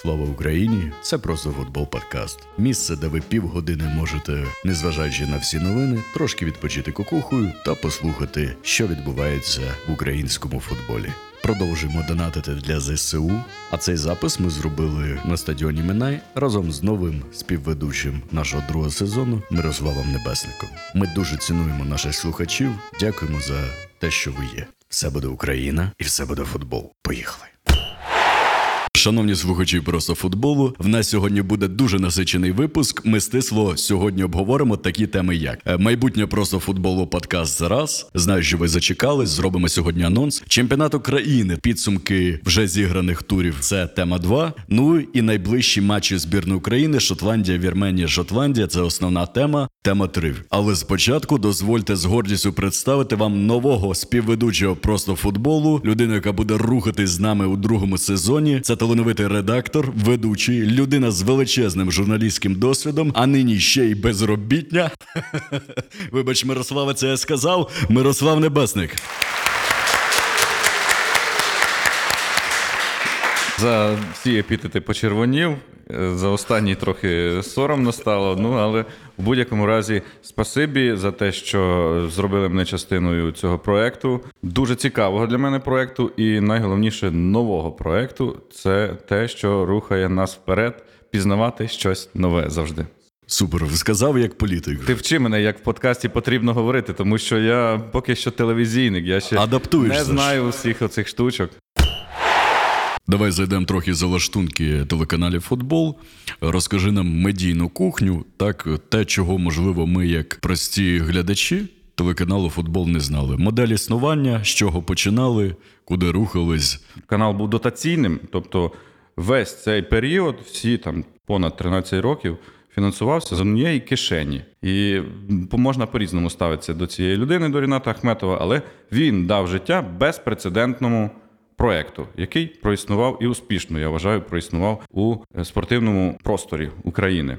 Слава Україні! Це просто футбол подкаст. Місце, де ви півгодини можете, незважаючи на всі новини, трошки відпочити кукухою та послухати, що відбувається в українському футболі. Продовжуємо донатити для ЗСУ. А цей запис ми зробили на стадіоні Минай разом з новим співведучим нашого другого сезону Мирославом Небесником. Ми дуже цінуємо наших слухачів. Дякуємо за те, що ви є. Все буде Україна і все буде футбол. Поїхали! Шановні слухачі просто футболу, в нас сьогодні буде дуже насичений випуск. Ми стисло сьогодні обговоримо такі теми, як е, майбутнє просто футболу подкаст зараз. Знаю, що ви зачекались. Зробимо сьогодні анонс. Чемпіонат України, підсумки вже зіграних турів. Це тема 2. Ну і найближчі матчі збірної України Шотландія, Вірменія, Шотландія. Це основна тема. Тема 3. Але спочатку дозвольте з гордістю представити вам нового співведучого просто футболу, людину, яка буде рухатись з нами у другому сезоні. Це талановитий редактор, ведучий, людина з величезним журналістським досвідом, а нині ще й безробітня. Вибач, Мирослава, це я сказав. Мирослав Небесник. За всі епітети почервонів. За останній трохи соромно стало. Ну але в будь-якому разі, спасибі за те, що зробили мене частиною цього проекту. Дуже цікавого для мене проекту, і найголовніше нового проекту це те, що рухає нас вперед, пізнавати щось нове завжди. Супер, сказав як політик. Ти вчи мене, як в подкасті потрібно говорити, тому що я поки що телевізійник. Я ще Адаптуєшся не знаю всіх оцих штучок. Давай зайдемо трохи за лаштунки телеканалів футбол. Розкажи нам медійну кухню, так те, чого можливо ми, як прості глядачі телеканалу футбол не знали. Модель існування, з чого починали, куди рухались. канал був дотаційним, тобто весь цей період, всі там понад 13 років, фінансувався з однієї кишені. І можна по-різному ставитися до цієї людини, до Ріната Ахметова, але він дав життя безпрецедентному проекту, який проіснував і успішно, я вважаю, проіснував у е, спортивному просторі України.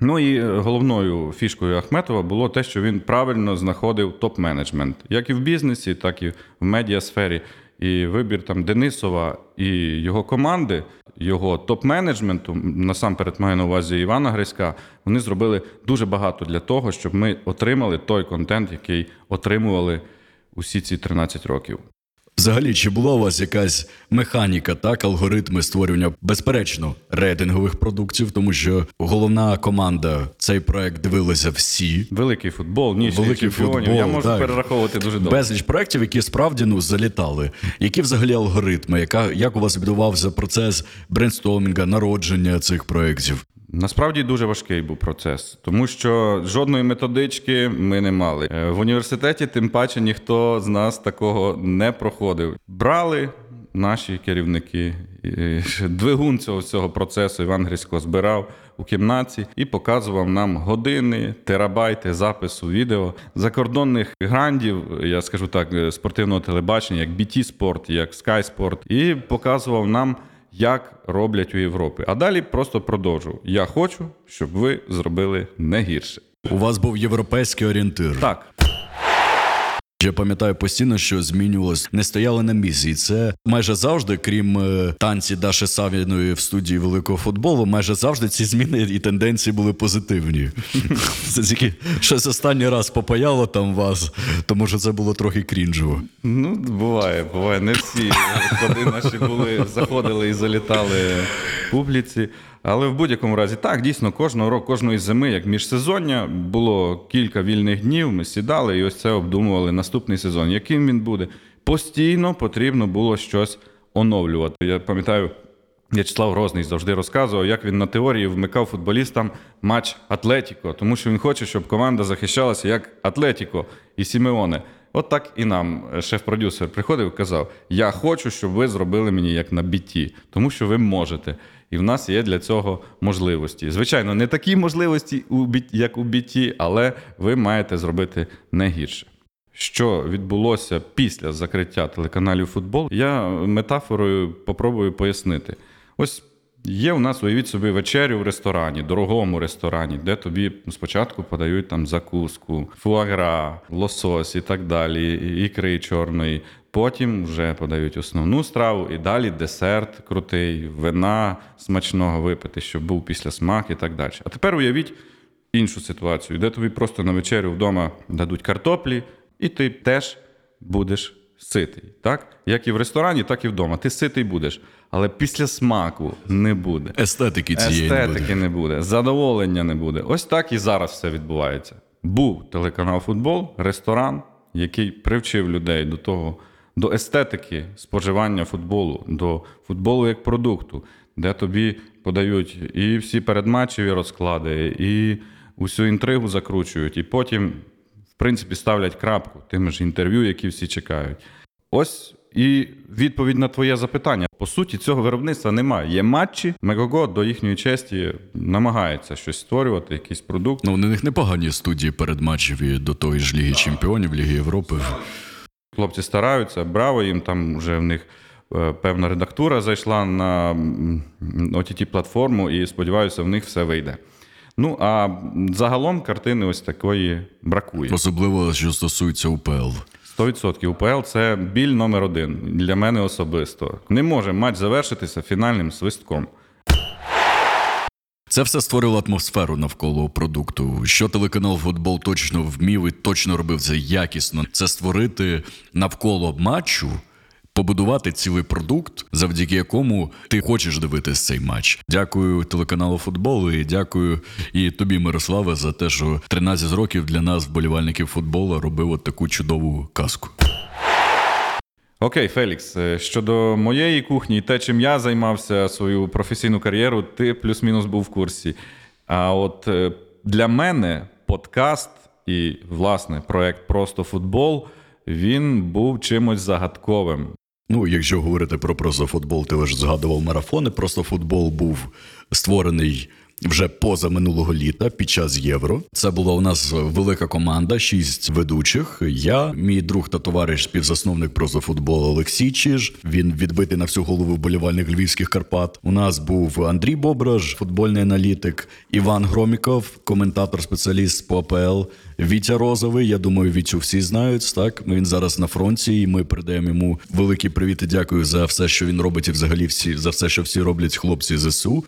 Ну і е, головною фішкою Ахметова було те, що він правильно знаходив топ-менеджмент, як і в бізнесі, так і в медіасфері. І вибір там Денисова і його команди, його топ-менеджменту, насамперед маю на увазі Івана Гриська, вони зробили дуже багато для того, щоб ми отримали той контент, який отримували усі ці 13 років. Взагалі, чи була у вас якась механіка, так, алгоритми створювання, безперечно, рейтингових продуктів, тому що головна команда цей проект дивилися всі. Великий футбол, ніч Великий футбол, Я можу так. перераховувати дуже довго. Безліч проєктів, які справді ну залітали. Які взагалі алгоритми? Яка як у вас відбувався процес брейнстормінга, народження цих проєктів? Насправді дуже важкий був процес, тому що жодної методички ми не мали. Е, В університеті, тим паче, ніхто з нас такого не проходив. Брали наші керівники. Двигун цього всього процесу Іван Грицько збирав у кімнаті і показував нам години, терабайти запису відео закордонних грандів, я скажу так, е, спортивного телебачення, як BT Sport, як Sky Sport, і показував нам як роблять у Європі. А далі просто продовжу. Я хочу, щоб ви зробили не гірше. У вас був європейський орієнтир. Так, Я пам'ятаю постійно, що змінювалось, не стояли на місці. І це майже завжди, крім е, танці Даші Савіної в студії великого футболу, майже завжди ці зміни і тенденції були позитивні. Це тільки щось останній раз попаяло там вас, тому що це було трохи крінжово. ну буває, буває. Не всі ходи наші були, заходили і залітали публіці. Але в будь-якому разі, так, дійсно, кожного року, кожної зими, як міжсезоння, було кілька вільних днів. Ми сідали і ось це обдумували наступний сезон. Яким він буде? Постійно потрібно було щось оновлювати. Я пам'ятаю, В'ячеслав Грозний завжди розказував, як він на теорії вмикав футболістам матч Атлетіко, тому що він хоче, щоб команда захищалася як Атлетіко і Сімеоне. От так і нам е, шеф-продюсер приходив і казав: Я хочу, щоб ви зробили мені як на біті, тому що ви можете. І в нас є для цього можливості. Звичайно, не такі можливості, як у біті, але ви маєте зробити не гірше. Що відбулося після закриття телеканалів футбол, я метафорою попробую пояснити. Ось є у нас, уявіть собі, вечерю в ресторані, дорогому ресторані, де тобі спочатку подають там закуску, фуагра, лосось і так далі, ікри чорної. Потім вже подають основну страву і далі десерт крутий, вина смачного випити, щоб був після смак і так далі. А тепер уявіть іншу ситуацію, де тобі просто на вечерю вдома дадуть картоплі, і ти теж будеш ситий. Так? Як і в ресторані, так і вдома. Ти ситий будеш, але після смаку не буде. Естетики цієї не Естетики буде. не буде, задоволення не буде. Ось так і зараз все відбувається. Був телеканал Футбол, ресторан, який привчив людей до того, до естетики споживання футболу, до футболу як продукту, де тобі подають і всі передматчеві розклади, і усю інтригу закручують, і потім, в принципі, ставлять крапку тими ж інтерв'ю, які всі чекають. Ось і відповідь на твоє запитання. По суті, цього виробництва немає. Є матчі. Мегого до їхньої честі намагається щось створювати, якийсь продукт. Ну, у них непогані студії передматчеві до тої ж Ліги Чемпіонів, Ліги Європи. Хлопці стараються, браво їм. Там вже в них е, певна редактура зайшла на ott платформу, і сподіваюся, в них все вийде. Ну а загалом картини ось такої бракує. Особливо, що стосується УПЛ. 100% УПЛ це біль номер один для мене особисто. Не може матч завершитися фінальним свистком. Це все створило атмосферу навколо продукту. Що телеканал Футбол точно вмів і точно робив це якісно. Це створити навколо матчу. Побудувати цілий продукт, завдяки якому ти хочеш дивитися цей матч. Дякую телеканалу футболу і дякую і тобі, Мирославе, за те, що 13 років для нас, вболівальників футболу, робив от таку чудову казку. Окей, Фелікс, е, щодо моєї кухні і те, чим я займався свою професійну кар'єру, ти плюс-мінус був в курсі. А от е, для мене подкаст і, власне, проект Просто футбол він був чимось загадковим. Ну, якщо говорити про просто футбол, ти ж згадував марафони. Просто футбол був створений вже поза минулого літа під час євро. Це була у нас велика команда, шість ведучих. Я, мій друг та товариш, співзасновник просто футболу Олексій Чиж. Він відбитий на всю голову вболівальних львівських Карпат. У нас був Андрій Бображ, футбольний аналітик, Іван Громіков, коментатор, спеціаліст по АПЛ. Вітя Розовий, я думаю, Вітю всі знають. Так він зараз на фронті, і ми передаємо йому великий привіт і дякую за все, що він робить, і взагалі всі за все, що всі роблять хлопці ЗСУ.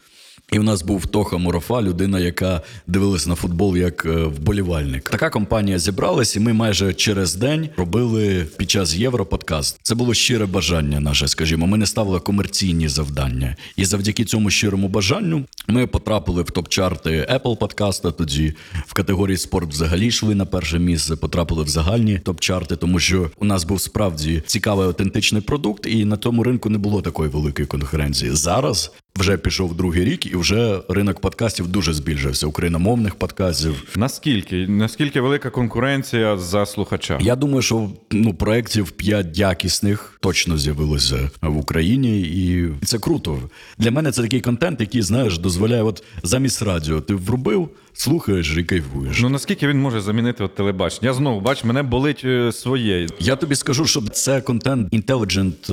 І в нас був Тоха Мурафа, людина, яка дивилась на футбол як е, вболівальник. Така компанія зібралась, і ми майже через день робили під час євро подкаст. Це було щире бажання наше, скажімо. Ми не ставили комерційні завдання. І завдяки цьому щирому бажанню ми потрапили в топ-чарти Apple подкаста. Тоді в категорії спорт взагалі йшли на перше місце, потрапили в загальні топ-чарти, тому що у нас був справді цікавий автентичний продукт, і на тому ринку не було такої великої конкуренції. Зараз вже пішов другий рік, і вже ринок подкастів дуже збільшився. Україномовних подкастів. Наскільки? Наскільки велика конкуренція за слухача? Я думаю, що ну проєктів 5 якісних точно з'явилося в Україні, і це круто. Для мене це такий контент, який знаєш, дозволяє, от замість радіо ти врубив, слухаєш і кайфуєш. Ну наскільки він може замінити от телебачення? Я знову бач, мене болить е, своє. Я тобі скажу, що це контент інтеліджент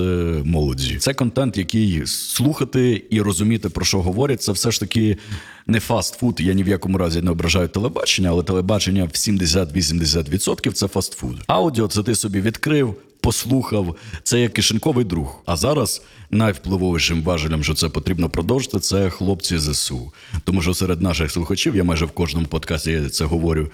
молоді. Це контент, який слухати і розуміти, про що говорять. Це все ж таки не фастфуд. Я ні в якому разі не ображаю телебачення, але телебачення в 70-80% це фастфуд. Аудіо це ти собі відкрив. Послухав, це як кишеньковий друг. А зараз найвпливовішим важелем, що це потрібно продовжити, це хлопці ЗСУ. Тому що серед наших слухачів, я майже в кожному подкасті це говорю.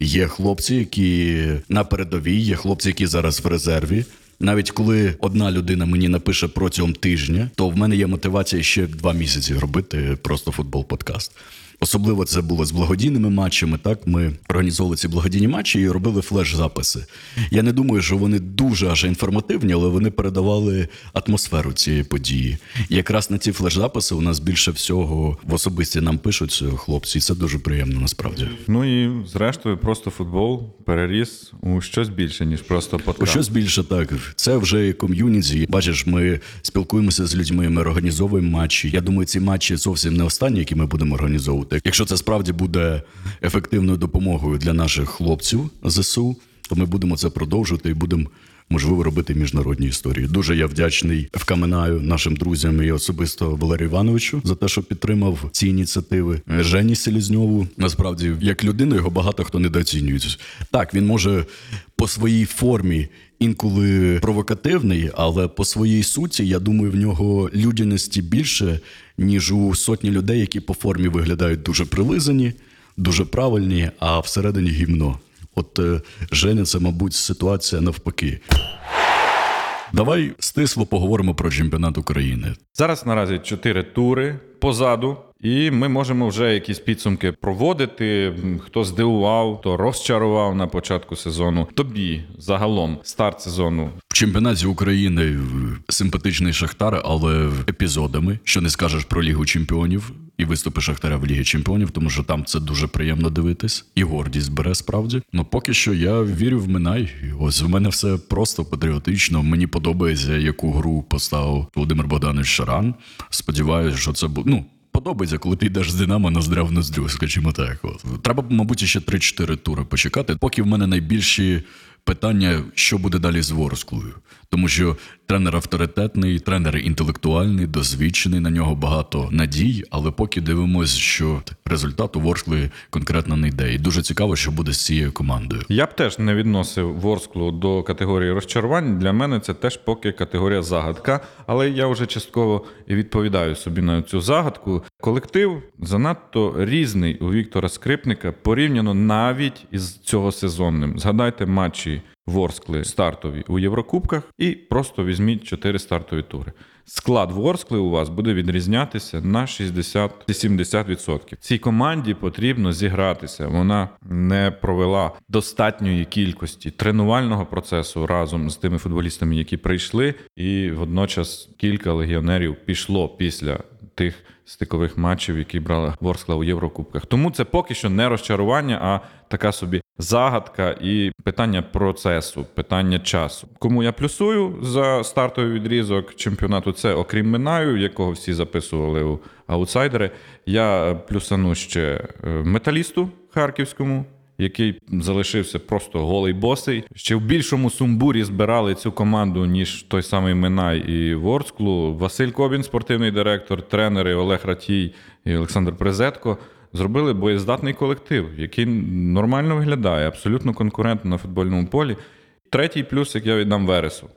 Є хлопці, які на передовій, є хлопці, які зараз в резерві. Навіть коли одна людина мені напише протягом тижня, то в мене є мотивація ще два місяці робити просто футбол подкаст. Особливо це було з благодійними матчами. Так ми організовували ці благодійні матчі і робили флеш-записи. Я не думаю, що вони дуже аж інформативні, але вони передавали атмосферу цієї події. І якраз на ці флеш-записи у нас більше всього в особисті нам пишуть хлопці, і це дуже приємно насправді. Ну і зрештою, просто футбол переріс у щось більше, ніж просто У щось більше так. Це вже ком'юніті. Бачиш, ми спілкуємося з людьми, ми організовуємо матчі. Я думаю, ці матчі зовсім не останні, які ми будемо організовувати. Якщо це справді буде ефективною допомогою для наших хлопців ЗСУ, то ми будемо це продовжувати і будемо можливо робити міжнародні історії. Дуже я вдячний вкаменаю нашим друзям і особисто Валерію Івановичу за те, що підтримав ці ініціативи. Жені Селізньову насправді як людину його багато хто недооцінює. Так, він може по своїй формі. Інколи провокативний, але по своїй суті, я думаю, в нього людяності більше, ніж у сотні людей, які по формі виглядають дуже прилизані, дуже правильні, а всередині гімно. От е, Женя, це, мабуть, ситуація навпаки. Давай стисло поговоримо про чемпіонат України. Зараз наразі чотири тури позаду, і ми можемо вже якісь підсумки проводити. Хто здивував, хто розчарував на початку сезону. Тобі загалом старт сезону В чемпіонаті України е, симпатичний Шахтар, але епізодами, що не скажеш про Лігу Чемпіонів і виступи Шахтаря в Лігі Чемпіонів, тому що там це дуже приємно дивитись, і гордість бере справді. Ну поки що я вірю в Минай. Ось у мене все просто патріотично. Мені подобається, яку гру поставив Володимир Богданович Шаран. Сподіваюся, що це буде. Ну, Подобається, коли ти йдеш з Динамо ноздря в ноздрю, скажімо так. От. Треба, мабуть, ще 3-4 тури почекати. Поки в мене найбільші питання, що буде далі з Ворсклою. Тому що тренер авторитетний, тренер інтелектуальний, досвідчений, на нього багато надій, але поки дивимося, що результат у Ворскли конкретно не йде. І дуже цікаво, що буде з цією командою. Я б теж не відносив Ворсклу до категорії розчарувань. Для мене це теж поки категорія загадка. Але я вже частково відповідаю собі на цю загадку. Колектив занадто різний у Віктора Скрипника порівняно навіть із цього сезонним. Згадайте матчі Ворскли стартові у Єврокубках і просто візьміть чотири стартові тури. Склад Ворскли у вас буде відрізнятися на 60-70%. Цій команді потрібно зігратися. Вона не провела достатньої кількості тренувального процесу разом з тими футболістами, які прийшли, і водночас кілька легіонерів пішло після тих стикових матчів, які брала Ворскла у Єврокубках. Тому це поки що не розчарування, а така собі загадка і питання процесу, питання часу. Кому я плюсую за стартовий відрізок чемпіонату, це окрім Минаю, якого всі записували у аутсайдери. Я плюсану ще е, металісту харківському. Який залишився просто голий босий. Ще в більшому сумбурі збирали цю команду, ніж той самий Минай і Ворсклу. Василь Кобін, спортивний директор, тренери Олег Ратій і Олександр Презетко зробили боєздатний колектив, який нормально виглядає, абсолютно конкурентно на футбольному полі. Третій плюс, як я віддам Вересу.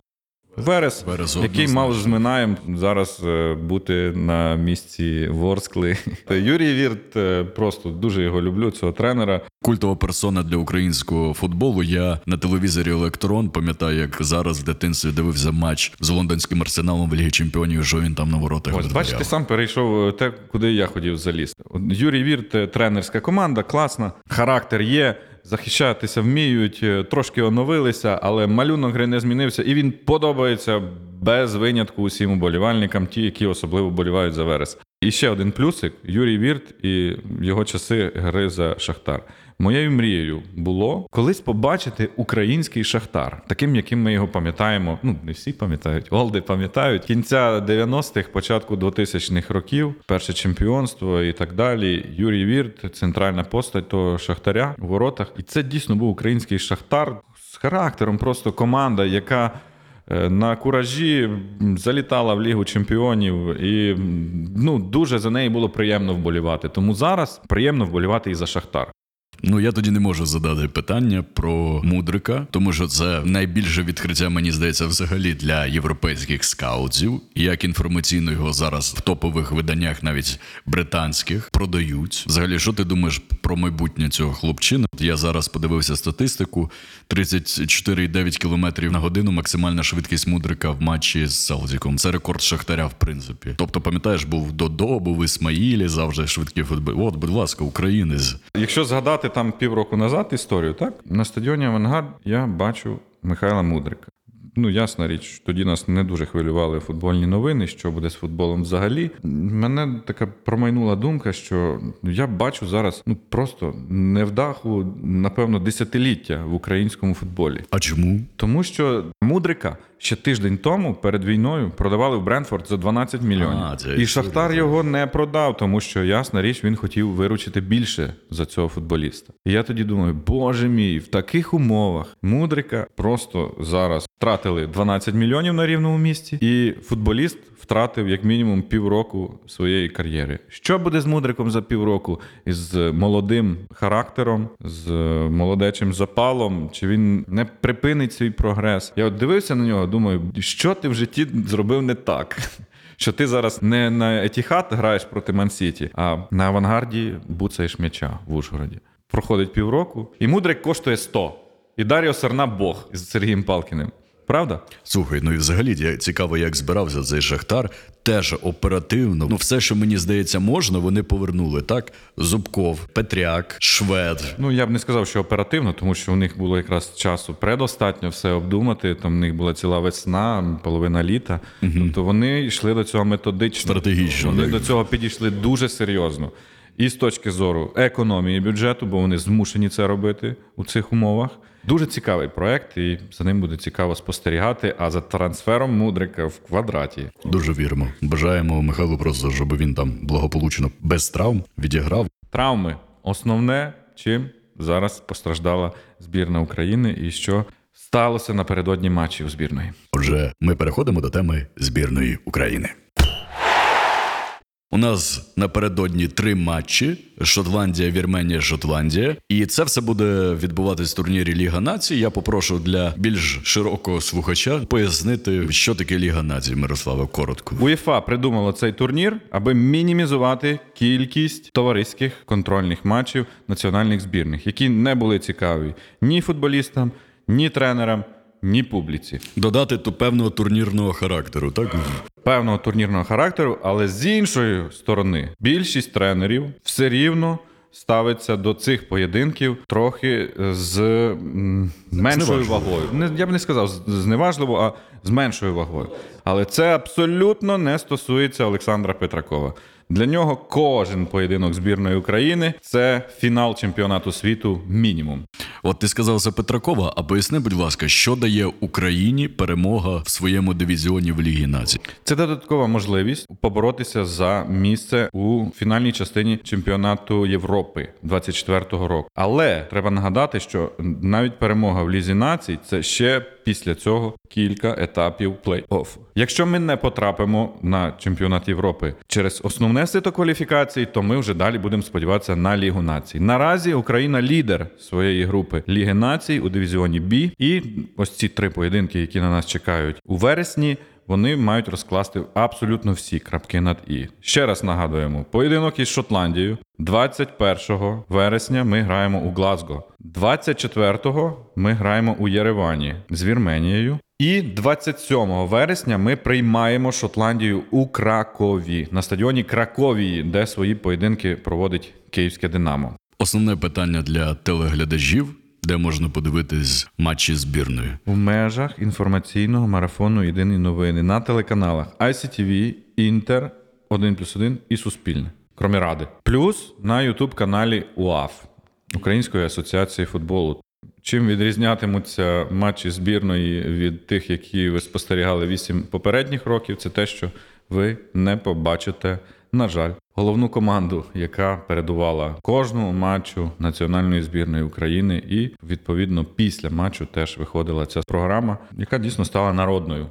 Верес, Вересу який мав з Минаєм зараз е, бути на місці Ворскли. Юрій Вірт е, просто дуже його люблю, цього тренера. Культова персона для українського футболу. Я на телевізорі Електрон пам'ятаю, як зараз в дитинстві дивився матч з лондонським арсеналом в Лігі Чемпіонів. Що він там на воротах Ось, бачите, сам перейшов е, те, куди я хотів залізти. Юрій Вірт, тренерська команда, класна, характер є. Захищатися вміють, е, трошки оновилися, але малюнок гри не змінився, і він подобається без винятку усім уболівальникам, ті, які особливо болівають за Верес. І ще один плюсик: Юрій Вірт і його часи гри за Шахтар. Моєю мрією було колись побачити український шахтар, таким, яким ми його пам'ятаємо. Ну не всі пам'ятають, Олди пам'ятають кінця 90-х, початку 2000-х років, перше чемпіонство і так далі. Юрій Вірт, центральна постать того шахтаря у воротах. І це дійсно був український шахтар з характером, просто команда, яка. Е, На куражі залітала в Лігу чемпіонів, і ну дуже за неї було приємно вболівати. Тому зараз приємно вболівати і за Шахтар. Ну я тоді не можу задати питання про мудрика, тому що це найбільше відкриття, мені здається, взагалі для європейських скаутів. Як інформаційно його зараз в топових виданнях, навіть британських, продають. Взагалі, що ти думаєш про майбутнє цього хлопчина? Я зараз подивився статистику: 34,9 км на годину максимальна швидкість мудрика в матчі з Селдіком. Це рекорд Шахтаря, в принципі. Тобто, пам'ятаєш, був Додо, був Ісмаїлі, завжди швидкий футбол. От, будь ласка, українець. Якщо згадати там півроку назад історію, так на стадіоні Авангард я бачу Михайла Мудрика. Ну, ясна річ, тоді нас не дуже хвилювали футбольні новини, що буде з футболом взагалі. Мене така промайнула думка, що я бачу зараз ну просто невдаху, напевно, десятиліття в українському футболі. А чому? Тому що мудрика ще тиждень тому перед війною продавали в Брентфорд за 12 мільйонів. А, це і Шахтар його не продав, тому що ясна річ, він хотів виручити більше за цього футболіста. І я тоді думаю, боже мій, в таких умовах мудрика просто зараз втратили 12 мільйонів на рівному місці, і футболіст втратив як мінімум півроку своєї кар'єри. Що буде з мудриком за півроку із молодим характером, з молодечим запалом? Чи він не припинить свій прогрес? Я от дивився на нього, думаю, що ти в житті зробив не так. Що ти зараз не на Етіхат граєш проти Ман-Сіті, а на авангарді буцаєш м'яча в Ужгороді. Проходить півроку, і мудрик коштує 100. І Даріо Сарна Бог із Сергієм Палкіним. Правда? Слухай, ну і взагалі цікаво, як збирався цей Шахтар. Теж оперативно. Ну, все, що мені здається, можна, вони повернули. Так, Зубков, Петряк, Швед. Ну я б не сказав, що оперативно, тому що у них було якраз часу предостатньо все обдумати. Там в них була ціла весна, половина літа. Тобто вони йшли до цього методично. Стратегічно, Вони так. до цього підійшли дуже серйозно. І з точки зору економії бюджету, бо вони змушені це робити у цих умовах. Дуже цікавий проект, і за ним буде цікаво спостерігати. А за трансфером мудрика в квадраті. Дуже віримо. Бажаємо Михайлу просто, щоб він там благополучно без травм відіграв. Травми основне, чим зараз постраждала збірна України, і що сталося напередодні матчів збірної. Отже, ми переходимо до теми збірної України. У нас напередодні три матчі: Шотландія, Вірменія, Шотландія. І це все буде відбуватись в турнірі Ліга Націй. Я попрошу для більш широкого слухача пояснити, що таке Ліга Націй, Мирославе, коротко. УЄФА придумало цей турнір, аби мінімізувати кількість товариських контрольних матчів національних збірних, які не були цікаві ні футболістам, ні тренерам, ні публіці. Додати ту певного турнірного характеру, так? Певного турнірного характеру, але з іншої сторони, більшість тренерів все рівно. Ставиться до цих поєдинків трохи з м, меншою вагою. Не, я б не сказав з- зневажливо, а з меншою вагою. Але це абсолютно не стосується Олександра Петракова. Для нього кожен поєдинок збірної України це фінал чемпіонату світу мінімум. От ти сказав за Петракова, а поясни, будь ласка, що дає Україні перемога в своєму дивізіоні в Лігі Націй? Це додаткова можливість поборотися за місце у фінальній частині чемпіонату Європи 24-го року. Але треба нагадати, що навіть перемога в лізі націй це ще після цього кілька етапів плей-офф. Якщо ми не потрапимо на чемпіонат Європи через основне сито кваліфікацій, то ми вже далі будемо сподіватися на Лігу націй. Наразі Україна лідер своєї групи Ліги націй у дивізіоні Бі. І ось ці три поєдинки, які на нас чекають у вересні. Вони мають розкласти абсолютно всі крапки над і. Ще раз нагадуємо: поєдинок із Шотландією 21 вересня ми граємо у Глазго. 24-го ми граємо у Єревані з Вірменією. І 27 вересня ми приймаємо Шотландію у Кракові на стадіоні Краковії, де свої поєдинки проводить Київське Динамо. Основне питання для телеглядачів, де можна подивитись матчі збірної. В межах інформаційного марафону Єдині новини на телеканалах ICTV, Інтер, 1 плюс 1 і Суспільне, крім ради. Плюс на Ютуб каналі УАФ Української асоціації футболу. Чим відрізнятимуться матчі збірної від тих, які ви спостерігали вісім попередніх років, це те, що ви не побачите, на жаль, головну команду, яка передувала кожному матчу національної збірної України, і відповідно після матчу теж виходила ця програма, яка дійсно стала народною.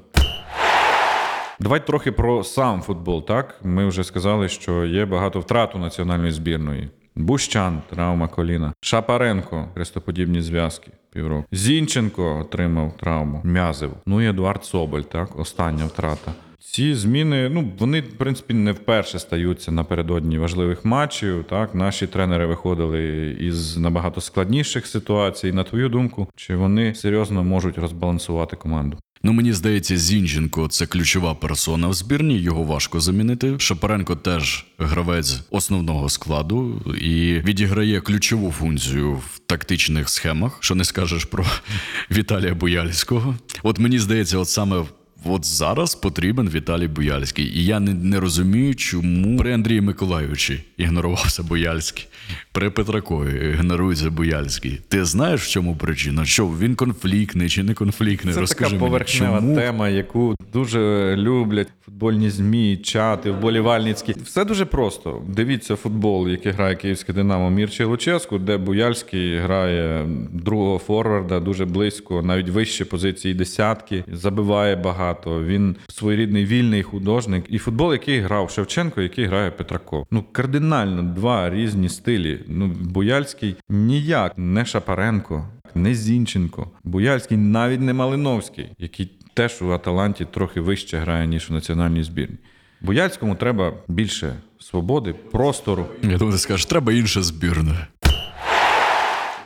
Давайте трохи про сам футбол. Так ми вже сказали, що є багато втрат у національної збірної. Бущан, травма коліна, Шапаренко, хрестоподібні зв'язки. Півроку. Зінченко отримав травму, м'язив. Ну і Едуард Соболь, так, остання втрата. Ці зміни, ну вони в принципі не вперше стаються напередодні важливих матчів. Так, наші тренери виходили із набагато складніших ситуацій. На твою думку, чи вони серйозно можуть розбалансувати команду? Ну мені здається, Зінченко це ключова персона в збірні. Його важко замінити. Шапаренко теж гравець основного складу і відіграє ключову функцію в тактичних схемах. Що не скажеш про Віталія Бояльського. От мені здається, от саме от зараз потрібен Віталій Бояльський. І я не, не розумію, чому при Андрії Миколайовичі ігнорувався Бояльський, при Петракові ігнорується Бояльський. Ти знаєш, в чому причина? Що він конфліктний чи не конфліктний? Це Розкажи така мені, поверхнева чому? тема, яку дуже люблять футбольні змі, чати, вболівальницькі. Все дуже просто. Дивіться футбол, який грає київське Динамо Мірчі Луческу, де Буяльський грає другого форварда дуже близько, навіть вище позиції десятки, забиває багато. Він своєрідний вільний художник. І футбол, який грав Шевченко, який грає Петраков. Ну кардинально два різні стилі. Ну Буяльський ніяк не Шапаренко, не Зінченко. Буяльський навіть не Малиновський, який теж у Аталанті трохи вище грає, ніж у національній збірні. Буяльському треба більше свободи, простору. Я думаю, ти скажеш, треба інша збірна.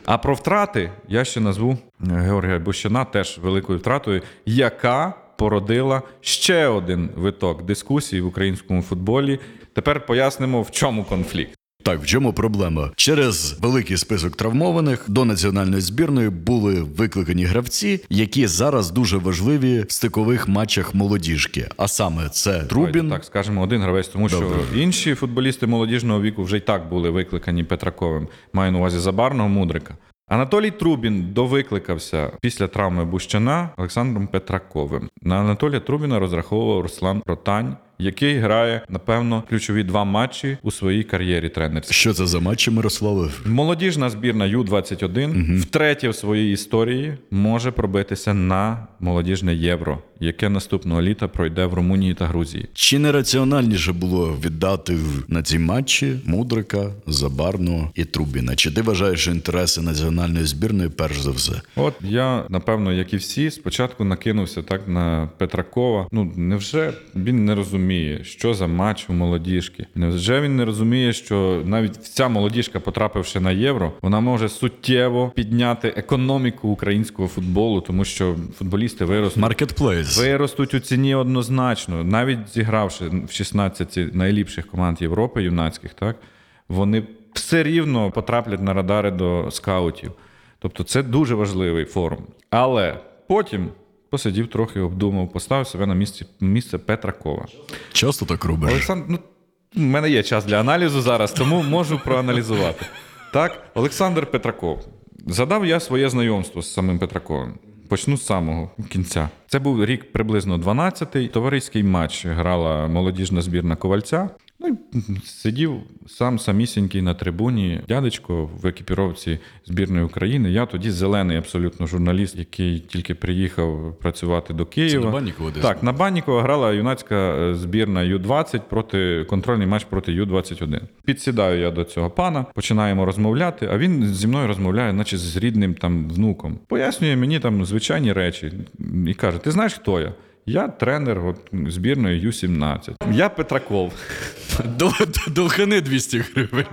А про втрати я ще назву Георгія Бущина теж великою втратою, яка породила ще один виток дискусії в українському футболі. Тепер пояснимо, в чому конфлікт. Так, в чому проблема? Через великий список травмованих до національної збірної були викликані гравці, які зараз дуже важливі в стикових матчах молодіжки. А саме це Трубін, Давайте Так, скажемо один гравець, тому що інші футболісти молодіжного віку вже й так були викликані Петраковим. Маю на увазі Забарного Мудрика. Анатолій Трубін довикликався після травми Бущана Олександром Петраковим. На Анатолія Трубіна розраховував Руслан Ротань, який грає, напевно, ключові два матчі у своїй кар'єрі тренерській. що це за матчі Мирославе? Молодіжна збірна Ю-21 втретє в своїй історії може пробитися на молодіжне євро, яке наступного літа пройде в Румунії та Грузії. Чи не раціональніше було віддати на ці матчі Мудрика, Забарного і Трубіна? Чи ти вважаєш що інтереси національної збірної перш за все? От я, напевно, як і всі, спочатку накинувся так на Петракова. Ну невже він не розуміє, що за матч у молодіжки? Невже він не розуміє, що навіть ця молодіжка, потрапивши на євро, вона може суттєво підняти економіку українського футболу, тому що футболісти виростуть. Маркетплейс. Виростуть у ціні однозначно, навіть зігравши в 16 найліпших команд Європи, юнацьких, так вони все рівно потраплять на радари до скаутів. Тобто це дуже важливий форум. Але потім посидів трохи, обдумав, поставив себе на місце, місце Петракова. Часто так робиш? Олександр, ну, в мене є час для аналізу зараз, тому можу проаналізувати. Так, Олександр Петраков. Задав я своє знайомство з самим Петраковим. Почну з самого кінця. Це був рік приблизно 12-й. Товариський матч грала молодіжна збірна ковальця. Ну сидів сам самісінький на трибуні, дядечко в екіпіровці збірної України. Я тоді зелений абсолютно журналіст, який тільки приїхав працювати до Києва. на Баннікова десь? Так, на Баннікова грала юнацька е, збірна Ю-20 проти контрольний матч проти Ю-21. Підсідаю я до цього пана, починаємо розмовляти, а він зі мною розмовляє, наче з рідним там внуком. Пояснює мені там звичайні речі і каже: Ти знаєш, хто я? Я тренер от, збірної Ю-17. Я Петраков. Долхани 200 гривень.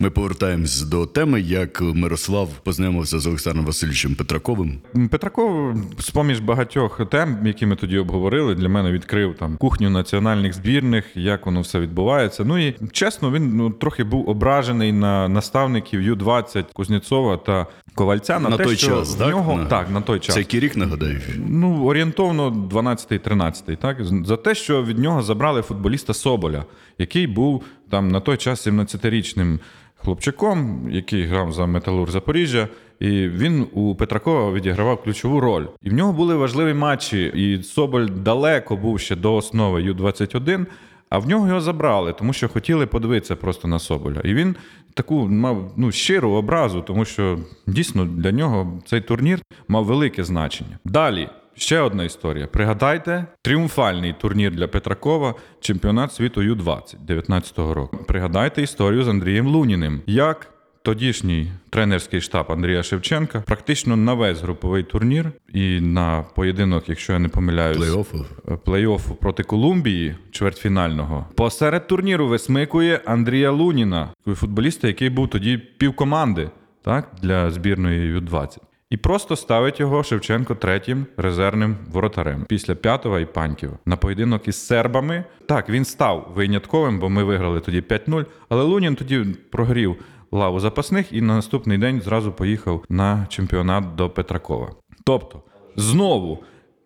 Ми повертаємось до теми, як Мирослав познайомився з Олександром Васильовичем Петраковим. Петраков, з-поміж багатьох тем, які ми тоді обговорили, для мене відкрив там кухню національних збірних, як воно все відбувається. Ну і чесно, він ну, трохи був ображений на наставників Ю-20 Кузнєцова та Ковальця на, На те, той що час, в так? нього На- так на той час. Це який рік нагадаю? Ну, орієнтовно 12-13, так? За те, що від нього забрали футболіста Соболя, який був там на той час 17-річним хлопчаком, який грав за Металур Запоріжжя. І він у Петракова відігравав ключову роль. І в нього були важливі матчі. І Соболь далеко був ще до основи Ю-21, а в нього його забрали, тому що хотіли подивитися просто на Соболя. І він таку мав ну, щиру образу, тому що дійсно для нього цей турнір мав велике значення. Далі. Ще одна історія. Пригадайте тріумфальний турнір для Петракова, чемпіонат світу Ю-20 19-го року. Пригадайте історію з Андрієм Луніним. Як тодішній тренерський штаб Андрія Шевченка практично на весь груповий турнір і на поєдинок, якщо я не помиляюсь, Плей-оффу? плей-оффу проти Колумбії, чвертьфінального, посеред турніру висмикує Андрія Луніна, футболіста, який був тоді півкоманди так, для збірної Ю-20. І просто ставить його Шевченко третім резервним воротарем після п'ятого і паньків на поєдинок із сербами. Так, він став винятковим, бо ми виграли тоді 5-0, але Лунін тоді прогрів лаву запасних і на наступний день зразу поїхав на чемпіонат до Петракова. Тобто, знову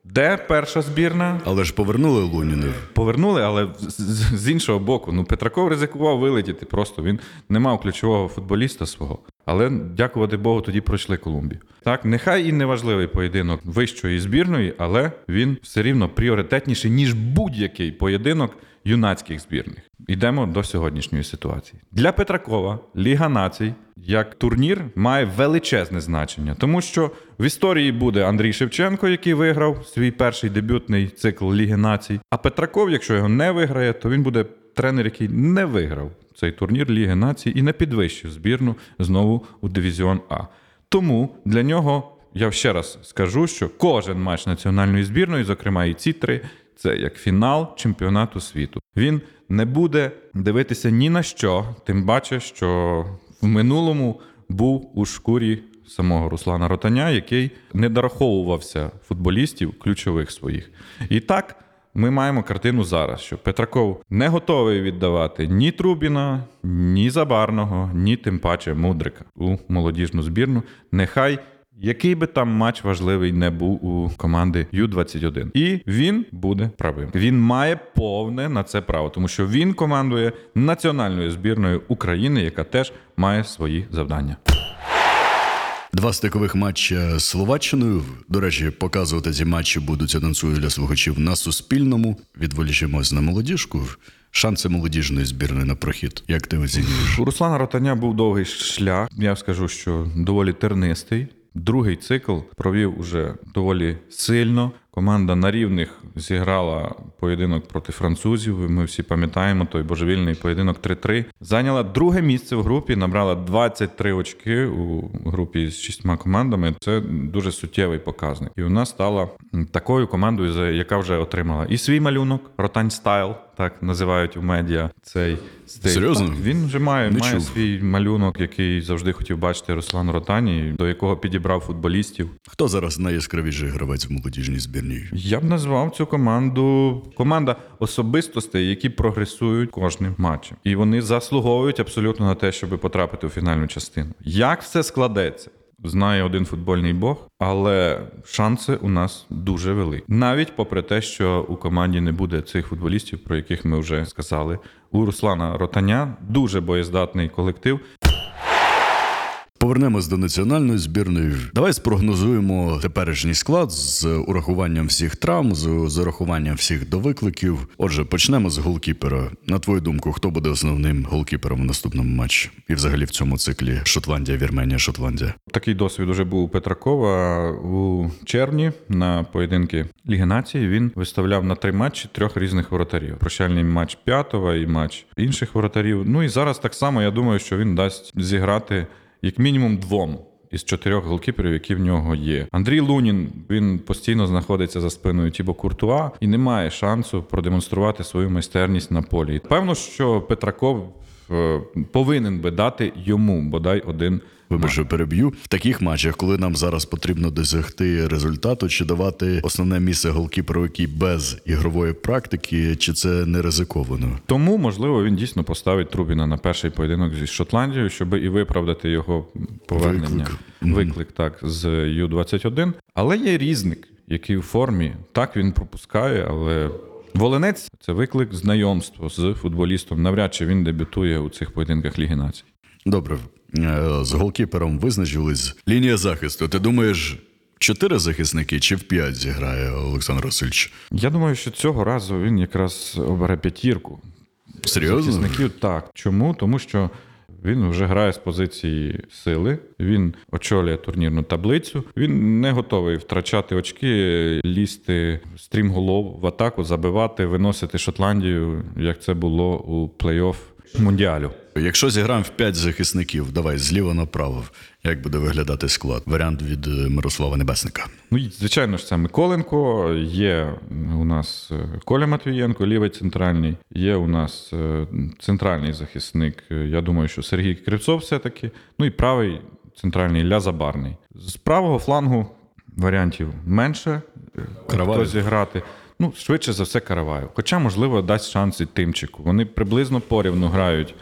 Де перша збірна? Але ж повернули Луніна. Повернули, але з, з- з іншого боку. Ну, Петраков ризикував вилетіти. Просто він не мав ключового футболіста свого. Але дякувати Богу, тоді пройшли Колумбію. Так, нехай і неважливий поєдинок вищої збірної, але він все рівно пріоритетніший, ніж будь-який поєдинок юнацьких збірних. Йдемо до сьогоднішньої ситуації. Для Петракова Ліга націй як турнір має величезне значення, тому що в історії буде Андрій Шевченко, який виграв свій перший дебютний цикл Ліги націй. А Петраков, якщо його не виграє, то він буде тренер, який не виграв цей турнір Ліги націй і не підвищив збірну знову у дивізіон А. Тому для нього я ще раз скажу, що кожен матч національної збірної, зокрема і ці три, це як фінал чемпіонату світу. Він не буде дивитися ні на що, тим паче, що в минулому був у шкурі самого Руслана Ротаня, який не дораховувався футболістів ключових своїх. І так. Ми маємо картину зараз, що Петраков не готовий віддавати ні Трубіна, ні Забарного, ні тим паче Мудрика у молодіжну збірну. Нехай який би там матч важливий не був у команди Ю-21. І він буде правим. Він має повне на це право, тому що він командує національною збірною України, яка теж має свої завдання. Два стикових матчі з Словаччиною. До речі, показувати ці матчі будуть анонсую для слухачів на Суспільному. Відволічимось на молодіжку. Шанси молодіжної збірної на прохід. Як ти оцінюєш? У Руслана Ротаня був довгий шлях. Я скажу, що доволі тернистий. Другий цикл провів уже доволі сильно. Команда на рівних зіграла поєдинок проти французів. Ми всі пам'ятаємо той божевільний поєдинок 3-3. Зайняла друге місце в групі, набрала 23 очки у групі з шістьма командами. Це дуже суттєвий показник. І вона стала такою командою, яка вже отримала і свій малюнок, Ротань Стайл, так називають у медіа цей стиль. Серйозно? Так, він вже має, Не має чув. свій малюнок, який завжди хотів бачити Руслан Ротані, до якого підібрав футболістів. Хто зараз найяскравіший гравець в молодіжній збірній? Я б назвав цю команду команда особистостей, які прогресують кожним матчем. І вони заслуговують абсолютно на те, щоб потрапити у фінальну частину. Як все складеться? Знає один футбольний бог, але шанси у нас дуже великі. Навіть попри те, що у команді не буде цих футболістів, про яких ми вже сказали. У Руслана Ротаня дуже боєздатний колектив. Повернемось до національної збірної. Давай спрогнозуємо теперішній склад з урахуванням всіх травм, з, з урахуванням всіх довикликів. Отже, почнемо з голкіпера. На твою думку, хто буде основним голкіпером в наступному матчі? І взагалі в цьому циклі Шотландія, Вірменія, Шотландія. Такий досвід уже був у Петракова у червні на поєдинки Ліги Нації. Він виставляв на три матчі трьох різних воротарів: прощальний матч п'ятого і матч інших воротарів. Ну і зараз так само я думаю, що він дасть зіграти як мінімум двом. Із чотирьох голкіперів, які в нього є. Андрій Лунін він постійно знаходиться за спиною Тібо Куртуа і не має шансу продемонструвати свою майстерність на полі. Певно, що Петраков повинен би дати йому бодай один Вибач, що переб'ю в таких матчах, коли нам зараз потрібно досягти результату, чи давати основне місце голкіперу, який без ігрової практики, чи це не ризиковано? Тому, можливо, він дійсно поставить Трубіна на перший поєдинок зі Шотландією, щоб і виправдати його повернення. Виклик. Виклик, так, з Ю-21. Але є різник, який у формі. Так він пропускає, але. Волинець це виклик знайомства з футболістом. Навряд чи він дебютує у цих поєдинках Ліги націй. Добре, е, з голкіпером визначились. Лінія захисту. Ти думаєш, чотири захисники чи в п'ять зіграє Олександр Васильович? Я думаю, що цього разу він якраз обере п'ятірку. Серйозно? Захисників так. Чому? Тому що він вже грає з позиції сили, він очолює турнірну таблицю. Він не готовий втрачати очки, лізти стрімголов в атаку, забивати, виносити Шотландію, як це було у плей-офф Мундіалю. Якщо зіграємо в п'ять захисників, давай зліва направо. Як буде виглядати склад? Варіант від е, Мирослава Небесника. Ну, звичайно ж, це Миколенко, є у нас е, Коля Матвієнко, лівий центральний, є у нас е, центральний захисник. Я думаю, що Сергій Кривцов все-таки. Ну і правий центральний Лязабарний. З правого флангу варіантів менше. Караваєв. Хто зіграти. Ну, швидше за все, Караваю. Хоча, можливо, дасть шанс і Тимчику. Вони приблизно порівну грають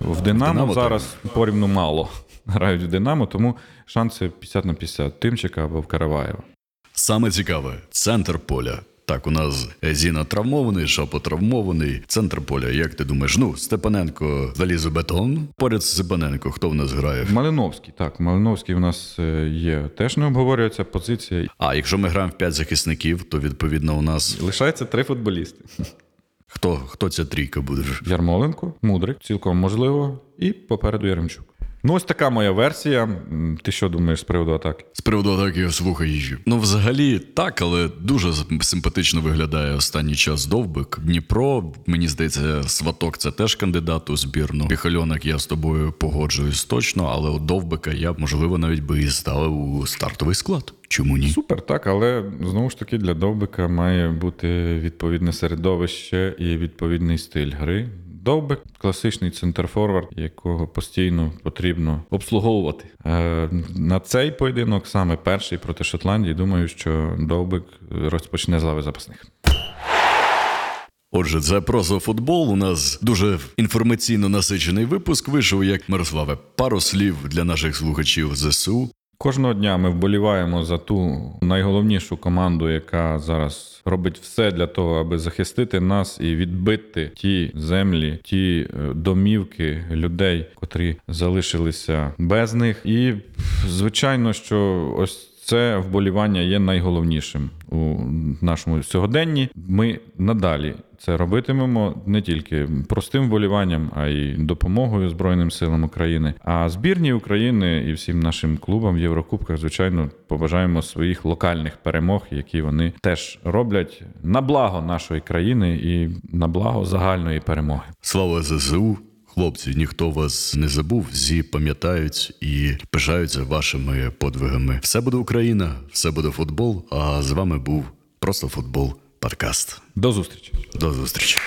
в Динамо. Динамо, зараз порівну мало грають в Динамо, тому шанси 50 на 50 Тимчика або в Караваєва. Саме цікаве центр поля. Так, у нас Зіна травмований, Шапо травмований. Центр поля. Як ти думаєш? Ну, Степаненко залізобетон. Поряд з Степаненко, хто в нас грає? Малиновський, так, Малиновський у нас е, є. Теж не обговорюється позиція. А якщо ми граємо в п'ять захисників, то відповідно у нас Лишається три футболісти: хто, хто ця трійка буде? Ярмоленко, Мудрик, цілком можливо, і попереду Яремчук. Ну, ось така моя версія. Ти що думаєш з приводу атаки? З приводу атаки слухай. Ну, взагалі, так, але дуже симпатично виглядає останній час довбик. Дніпро, мені здається, сваток це теж кандидат у збірну. Піхальонок я з тобою погоджуюсь точно, але от довбика я можливо навіть би і ставив у стартовий склад. Чому ні? Супер, так, але знову ж таки для Довбика має бути відповідне середовище і відповідний стиль гри. Довбик класичний центрфорвард, якого постійно потрібно обслуговувати. Е, на цей поєдинок, саме перший проти Шотландії, думаю, що Довбик розпочне з лави запасних. Отже, це просто футбол. У нас дуже інформаційно насичений випуск вийшов, як Мирославе. Пару слів для наших слухачів ЗСУ. Кожного дня ми вболіваємо за ту найголовнішу команду, яка зараз робить все для того, аби захистити нас і відбити ті землі, ті е, домівки людей, котрі залишилися без них. І звичайно, що ось. Це вболівання є найголовнішим у нашому сьогоденні. Ми надалі це робитимемо не тільки простим вболіванням, а й допомогою Збройним силам України. А збірній України і всім нашим клубам в Єврокубках, звичайно, побажаємо своїх локальних перемог, які вони теж роблять на благо нашої країни і на благо загальної перемоги. Слава ЗСУ! Хлопці, ніхто вас не забув, всі пам'ятають і пишаються вашими подвигами. Все буде Україна, все буде футбол. А з вами був просто футбол подкаст. До зустрічі! До зустрічі.